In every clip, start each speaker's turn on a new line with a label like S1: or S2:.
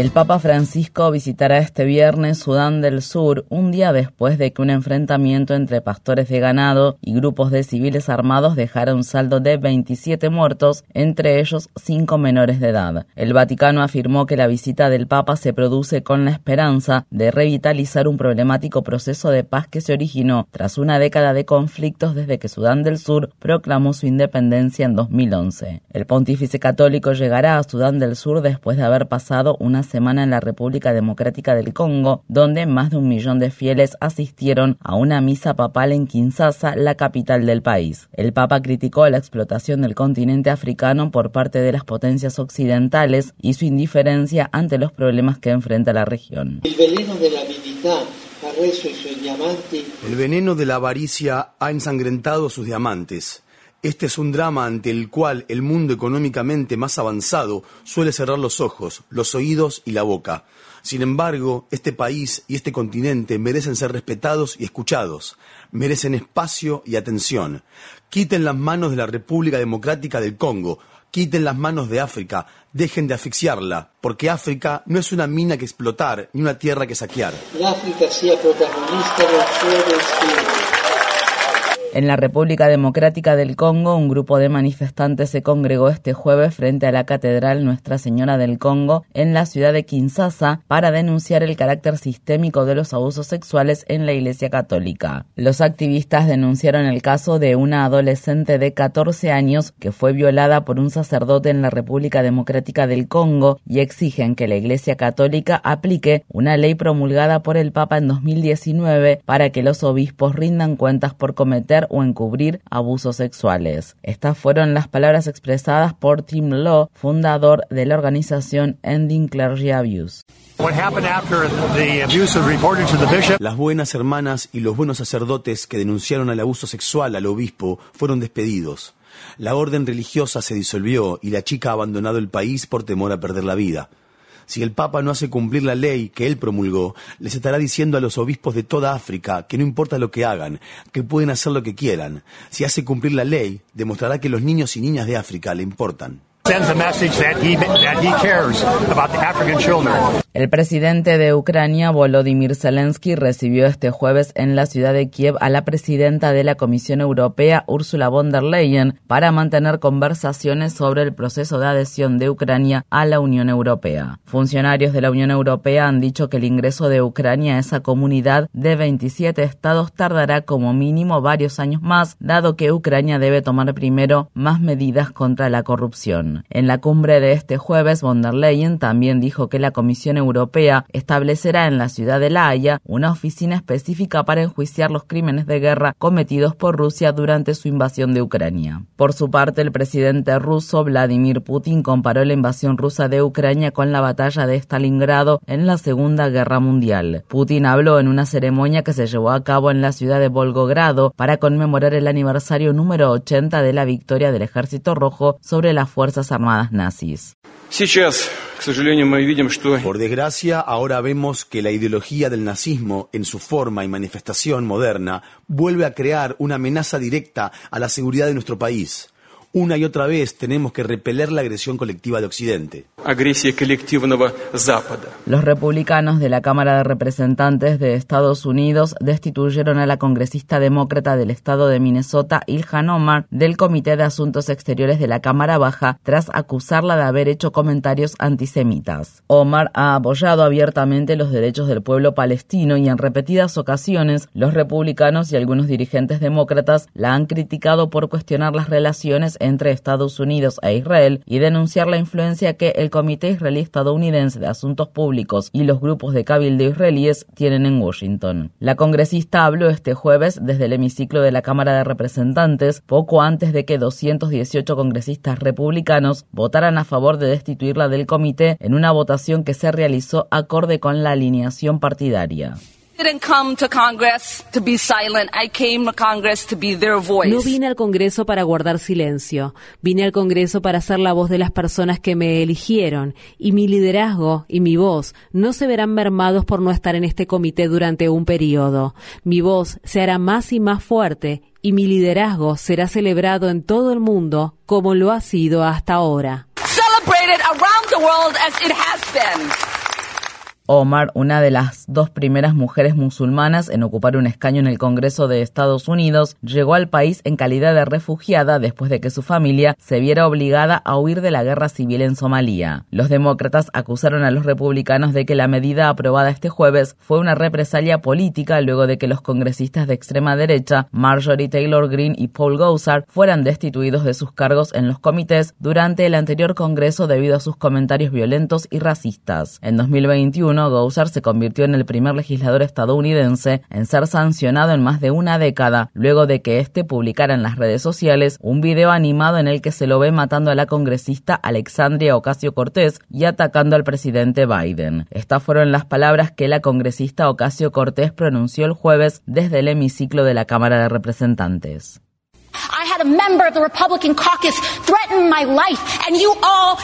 S1: El Papa Francisco visitará este viernes Sudán del Sur, un día después de que un enfrentamiento entre pastores de ganado y grupos de civiles armados dejara un saldo de 27 muertos, entre ellos cinco menores de edad. El Vaticano afirmó que la visita del Papa se produce con la esperanza de revitalizar un problemático proceso de paz que se originó tras una década de conflictos desde que Sudán del Sur proclamó su independencia en 2011. El pontífice católico llegará a Sudán del Sur después de haber pasado una semana en la República Democrática del Congo, donde más de un millón de fieles asistieron a una misa papal en Kinshasa, la capital del país. El Papa criticó la explotación del continente africano por parte de las potencias occidentales y su indiferencia ante los problemas que enfrenta la región.
S2: El veneno de la
S3: El veneno de la avaricia ha ensangrentado sus diamantes. Este es un drama ante el cual el mundo económicamente más avanzado suele cerrar los ojos, los oídos y la boca. Sin embargo, este país y este continente merecen ser respetados y escuchados, merecen espacio y atención. Quiten las manos de la República Democrática del Congo, quiten las manos de África, dejen de asfixiarla, porque África no es una mina que explotar ni una tierra que saquear.
S2: África sea protagonista
S1: en la República Democrática del Congo, un grupo de manifestantes se congregó este jueves frente a la Catedral Nuestra Señora del Congo en la ciudad de Kinshasa para denunciar el carácter sistémico de los abusos sexuales en la Iglesia Católica. Los activistas denunciaron el caso de una adolescente de 14 años que fue violada por un sacerdote en la República Democrática del Congo y exigen que la Iglesia Católica aplique una ley promulgada por el Papa en 2019 para que los obispos rindan cuentas por cometer o encubrir abusos sexuales. Estas fueron las palabras expresadas por Tim Law, fundador de la organización Ending Clergy Abuse.
S3: Las buenas hermanas y los buenos sacerdotes que denunciaron el abuso sexual al obispo fueron despedidos. La orden religiosa se disolvió y la chica ha abandonado el país por temor a perder la vida. Si el Papa no hace cumplir la ley que él promulgó, les estará diciendo a los obispos de toda África que no importa lo que hagan, que pueden hacer lo que quieran. Si hace cumplir la ley, demostrará que los niños y niñas de África le importan.
S1: El presidente de Ucrania, Volodymyr Zelensky, recibió este jueves en la ciudad de Kiev a la presidenta de la Comisión Europea, Ursula von der Leyen, para mantener conversaciones sobre el proceso de adhesión de Ucrania a la Unión Europea. Funcionarios de la Unión Europea han dicho que el ingreso de Ucrania a esa comunidad de 27 estados tardará como mínimo varios años más, dado que Ucrania debe tomar primero más medidas contra la corrupción. En la cumbre de este jueves, von der Leyen también dijo que la Comisión Europea establecerá en la ciudad de La Haya una oficina específica para enjuiciar los crímenes de guerra cometidos por Rusia durante su invasión de Ucrania. Por su parte, el presidente ruso Vladimir Putin comparó la invasión rusa de Ucrania con la batalla de Stalingrado en la Segunda Guerra Mundial. Putin habló en una ceremonia que se llevó a cabo en la ciudad de Volgogrado para conmemorar el aniversario número 80 de la victoria del Ejército Rojo sobre las fuerzas armadas nazis.
S3: Por desgracia, ahora vemos que la ideología del nazismo, en su forma y manifestación moderna, vuelve a crear una amenaza directa a la seguridad de nuestro país. Una y otra vez tenemos que repeler la agresión colectiva de Occidente.
S1: Los republicanos de la Cámara de Representantes de Estados Unidos destituyeron a la congresista demócrata del estado de Minnesota, Ilhan Omar, del Comité de Asuntos Exteriores de la Cámara Baja tras acusarla de haber hecho comentarios antisemitas. Omar ha apoyado abiertamente los derechos del pueblo palestino y en repetidas ocasiones los republicanos y algunos dirigentes demócratas la han criticado por cuestionar las relaciones entre Estados Unidos e Israel y denunciar la influencia que el Comité Israelí Estadounidense de Asuntos Públicos y los grupos de cabildo israelíes tienen en Washington. La congresista habló este jueves desde el hemiciclo de la Cámara de Representantes poco antes de que 218 congresistas republicanos votaran a favor de destituirla del comité en una votación que se realizó acorde con la alineación partidaria.
S4: No vine al Congreso para guardar silencio. Vine al Congreso para ser la voz de las personas que me eligieron. Y mi liderazgo y mi voz no se verán mermados por no estar en este comité durante un periodo. Mi voz se hará más y más fuerte y mi liderazgo será celebrado en todo el mundo como lo ha sido hasta ahora. Celebrated around the world as it has been.
S1: Omar, una de las dos primeras mujeres musulmanas en ocupar un escaño en el Congreso de Estados Unidos, llegó al país en calidad de refugiada después de que su familia se viera obligada a huir de la guerra civil en Somalia. Los demócratas acusaron a los republicanos de que la medida aprobada este jueves fue una represalia política luego de que los congresistas de extrema derecha, Marjorie Taylor Greene y Paul Gosar, fueran destituidos de sus cargos en los comités durante el anterior Congreso debido a sus comentarios violentos y racistas. En 2021, Gouser se convirtió en el primer legislador estadounidense en ser sancionado en más de una década, luego de que éste publicara en las redes sociales un video animado en el que se lo ve matando a la congresista Alexandria Ocasio Cortés y atacando al presidente Biden. Estas fueron las palabras que la congresista Ocasio Cortés pronunció el jueves desde el hemiciclo de la Cámara de Representantes.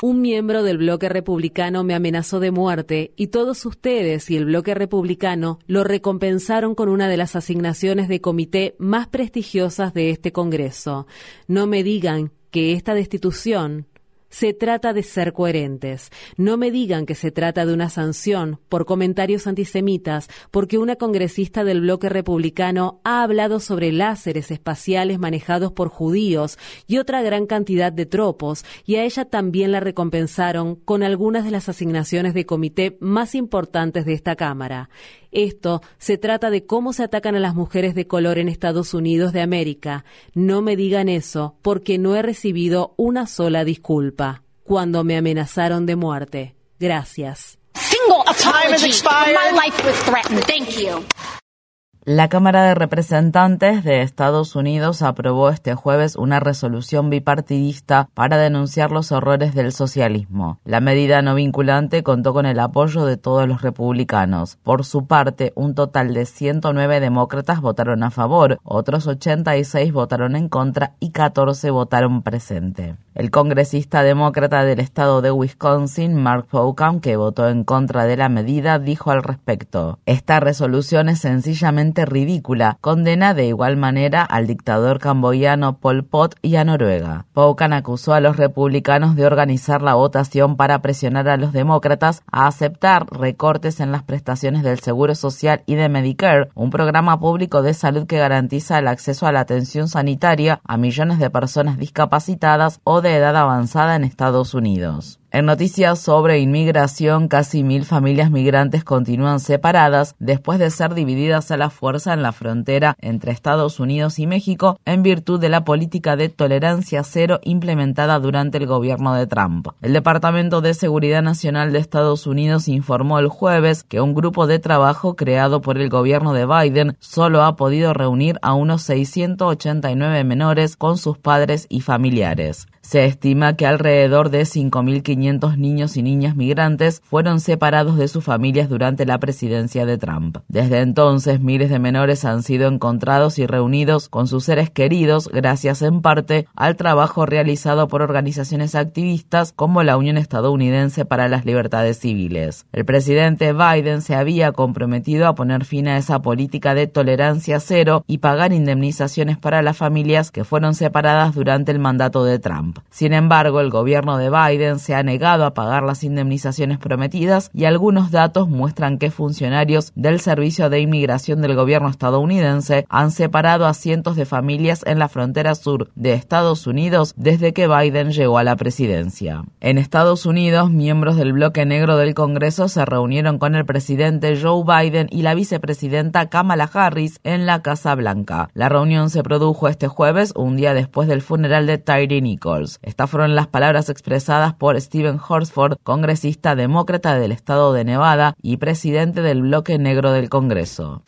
S4: Un miembro del bloque republicano me amenazó de muerte y todos ustedes y el bloque republicano lo recompensaron con una de las asignaciones de comité más prestigiosas de este Congreso. No me digan que esta destitución se trata de ser coherentes. No me digan que se trata de una sanción por comentarios antisemitas, porque una congresista del bloque republicano ha hablado sobre láseres espaciales manejados por judíos y otra gran cantidad de tropos, y a ella también la recompensaron con algunas de las asignaciones de comité más importantes de esta Cámara. Esto se trata de cómo se atacan a las mujeres de color en Estados Unidos de América. No me digan eso, porque no he recibido una sola disculpa. Cuando me amenazaron de muerte. Gracias.
S1: La Cámara de Representantes de Estados Unidos aprobó este jueves una resolución bipartidista para denunciar los horrores del socialismo. La medida no vinculante contó con el apoyo de todos los republicanos. Por su parte, un total de 109 demócratas votaron a favor, otros 86 votaron en contra y 14 votaron presente. El congresista demócrata del estado de Wisconsin, Mark Pocan, que votó en contra de la medida, dijo al respecto, esta resolución es sencillamente ridícula, condena de igual manera al dictador camboyano Pol Pot y a Noruega. Poukan acusó a los republicanos de organizar la votación para presionar a los demócratas a aceptar recortes en las prestaciones del Seguro Social y de Medicare, un programa público de salud que garantiza el acceso a la atención sanitaria a millones de personas discapacitadas o de edad avanzada en Estados Unidos. En noticias sobre inmigración, casi mil familias migrantes continúan separadas después de ser divididas a la fuerza en la frontera entre Estados Unidos y México en virtud de la política de tolerancia cero implementada durante el gobierno de Trump. El Departamento de Seguridad Nacional de Estados Unidos informó el jueves que un grupo de trabajo creado por el gobierno de Biden solo ha podido reunir a unos 689 menores con sus padres y familiares. Se estima que alrededor de 5.500 niños y niñas migrantes fueron separados de sus familias durante la presidencia de Trump. Desde entonces, miles de menores han sido encontrados y reunidos con sus seres queridos gracias en parte al trabajo realizado por organizaciones activistas como la Unión Estadounidense para las Libertades Civiles. El presidente Biden se había comprometido a poner fin a esa política de tolerancia cero y pagar indemnizaciones para las familias que fueron separadas durante el mandato de Trump. Sin embargo, el gobierno de Biden se ha negado a pagar las indemnizaciones prometidas y algunos datos muestran que funcionarios del Servicio de Inmigración del gobierno estadounidense han separado a cientos de familias en la frontera sur de Estados Unidos desde que Biden llegó a la presidencia. En Estados Unidos, miembros del bloque negro del Congreso se reunieron con el presidente Joe Biden y la vicepresidenta Kamala Harris en la Casa Blanca. La reunión se produjo este jueves, un día después del funeral de Tyree Nichols. Estas fueron las palabras expresadas por Stephen Horsford, congresista demócrata del estado de Nevada y presidente del bloque negro del Congreso.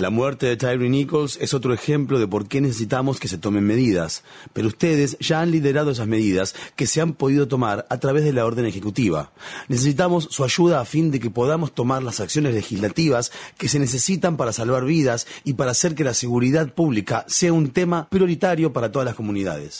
S3: La muerte de Tyree Nichols es otro ejemplo de por qué necesitamos que se tomen medidas, pero ustedes ya han liderado esas medidas que se han podido tomar a través de la orden ejecutiva. Necesitamos su ayuda a fin de que podamos tomar las acciones legislativas que se necesitan para salvar vidas y para hacer que la seguridad pública sea un tema prioritario para todas las comunidades.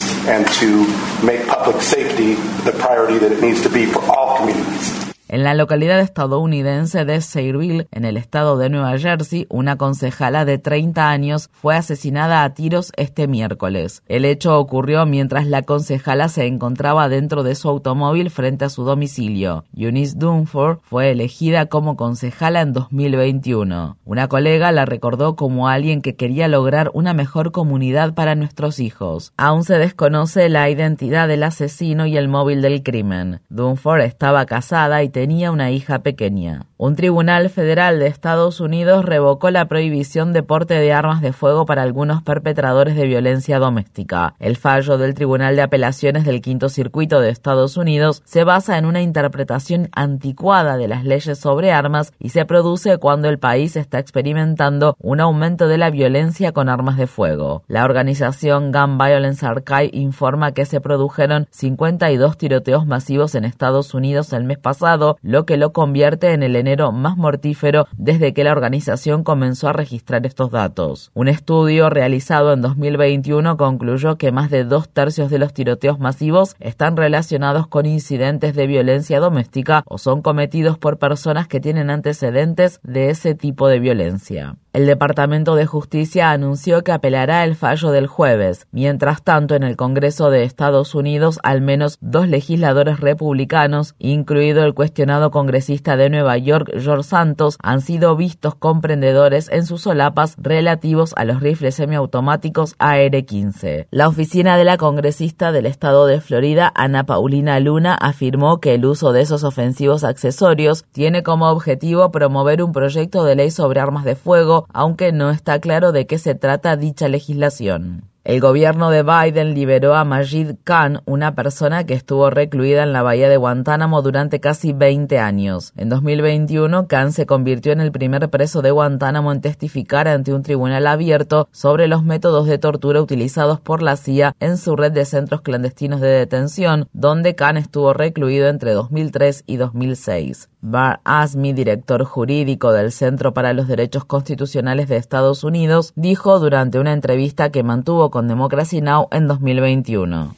S1: En la localidad estadounidense de Sayreville, en el estado de Nueva Jersey, una concejala de 30 años fue asesinada a tiros este miércoles. El hecho ocurrió mientras la concejala se encontraba dentro de su automóvil frente a su domicilio. Eunice Dunford fue elegida como concejala en 2021. Una colega la recordó como alguien que quería lograr una mejor comunidad para nuestros hijos. Aún se desconoce la identidad del asesino y el móvil del crimen. Dunford estaba casada y tenía una hija pequeña. Un tribunal federal de Estados Unidos revocó la prohibición de porte de armas de fuego para algunos perpetradores de violencia doméstica. El fallo del Tribunal de Apelaciones del Quinto Circuito de Estados Unidos se basa en una interpretación anticuada de las leyes sobre armas y se produce cuando el país está experimentando un aumento de la violencia con armas de fuego. La organización Gun Violence Archive informa que se produjeron 52 tiroteos masivos en Estados Unidos el mes pasado lo que lo convierte en el enero más mortífero desde que la organización comenzó a registrar estos datos. Un estudio realizado en 2021 concluyó que más de dos tercios de los tiroteos masivos están relacionados con incidentes de violencia doméstica o son cometidos por personas que tienen antecedentes de ese tipo de violencia. El Departamento de Justicia anunció que apelará el fallo del jueves. Mientras tanto, en el Congreso de Estados Unidos, al menos dos legisladores republicanos, incluido el cuestionado congresista de Nueva York, George Santos, han sido vistos comprendedores en sus solapas relativos a los rifles semiautomáticos AR-15. La oficina de la congresista del estado de Florida, Ana Paulina Luna, afirmó que el uso de esos ofensivos accesorios tiene como objetivo promover un proyecto de ley sobre armas de fuego aunque no está claro de qué se trata dicha legislación. El gobierno de Biden liberó a Majid Khan, una persona que estuvo recluida en la bahía de Guantánamo durante casi 20 años. En 2021, Khan se convirtió en el primer preso de Guantánamo en testificar ante un tribunal abierto sobre los métodos de tortura utilizados por la CIA en su red de centros clandestinos de detención, donde Khan estuvo recluido entre 2003 y 2006. Bar Asmi, director jurídico del Centro para los Derechos Constitucionales de Estados Unidos, dijo durante una entrevista que mantuvo con Democracy Now! en 2021.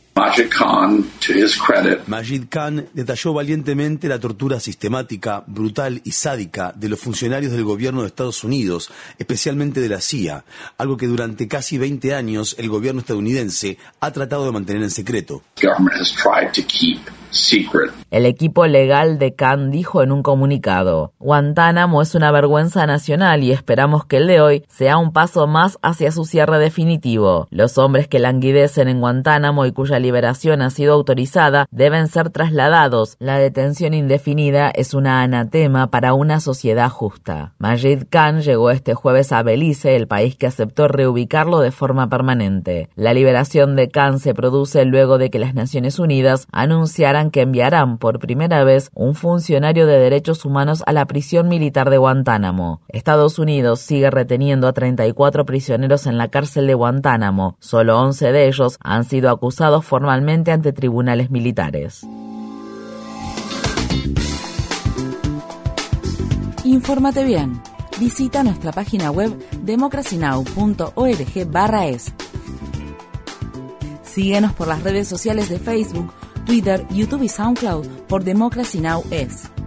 S3: Majid Khan detalló valientemente la tortura sistemática, brutal y sádica de los funcionarios del gobierno de Estados Unidos, especialmente de la CIA, algo que durante casi 20 años el gobierno estadounidense ha tratado de mantener en secreto.
S1: El equipo legal de Khan dijo en un comunicado, Guantánamo es una vergüenza nacional y esperamos que el de hoy sea un paso más hacia su cierre definitivo. Los hombres que languidecen en Guantánamo y cuya liberación ha sido autorizada deben ser trasladados. La detención indefinida es una anatema para una sociedad justa. Majid Khan llegó este jueves a Belice, el país que aceptó reubicarlo de forma permanente. La liberación de Khan se produce luego de que las Naciones Unidas anunciaran que enviarán por primera vez un funcionario de derechos humanos a la prisión militar de Guantánamo. Estados Unidos sigue reteniendo a 34 prisioneros en la cárcel de Guantánamo. Solo 11 de ellos han sido acusados formalmente ante tribunales militares.
S5: Infórmate bien. Visita nuestra página web democracynow.org/es. Síguenos por las redes sociales de Facebook, Twitter, YouTube y SoundCloud por Democracy Now! es.